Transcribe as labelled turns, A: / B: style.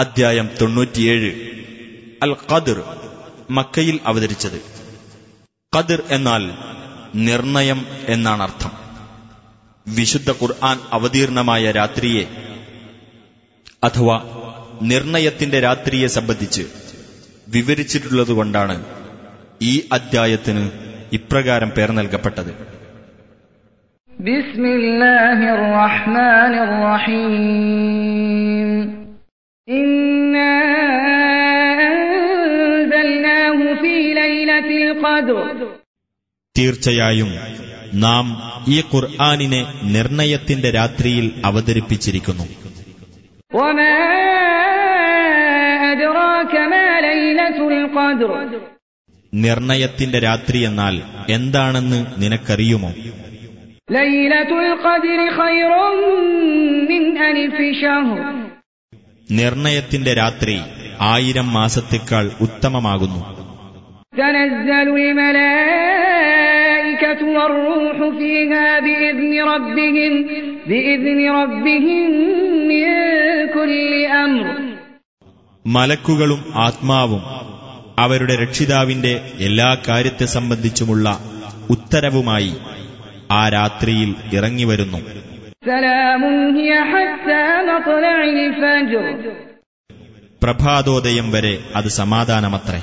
A: അധ്യായം തൊണ്ണൂറ്റിയേഴ്. അൽ ഖദർ മക്കയിൽ അവതരിച്ചത്. ഖദർ എന്നാൽ നിർണയം എന്നാണ് അർത്ഥം വിശുദ്ധ ഖുർആൻ അവതീർണമായ രാത്രിയെ അഥവാ നിർണയത്തിന്റെ രാത്രിയെ സംബന്ധിച്ച് വിവരിച്ചിട്ടുള്ളതുകൊണ്ടാണ് ഈ അദ്ധ്യായത്തിന് ഇപ്രകാരം പേർ നൽകപ്പെട്ടത്.
B: ബിസ്മില്ലാഹിർ റഹ്മാനിർ റഹീം.
A: തീർച്ചയായും നാം ഈ ഖുർആാനിനെ നിർണയത്തിന്റെ രാത്രിയിൽ അവതരിപ്പിച്ചിരിക്കുന്നു. നിർണയത്തിന്റെ രാത്രി എന്നാൽ എന്താണെന്ന് നിനക്കറിയുമോ? നിർണയത്തിന്റെ രാത്രി ആയിരം മാസത്തേക്കാൾ ഉത്തമമാകുന്നു.
B: تنزل الملائكة والروح فيها بإذن ربهم بإذن ربهم من كل أمر
A: മലക്കുകളും ആത്മാവും അവരുടെ രക്ഷിതാവിന്റെ എല്ലാ കാര്യത്തെ സംബന്ധിച്ചുമുള്ള ഉത്തരവുമായി ആ രാത്രിയിൽ ഇറങ്ങിവരുന്നു
B: سلام هي حتى مطلع الفجر
A: പ്രഭാതോദയം വരെ അത് സമാധാനമത്രേ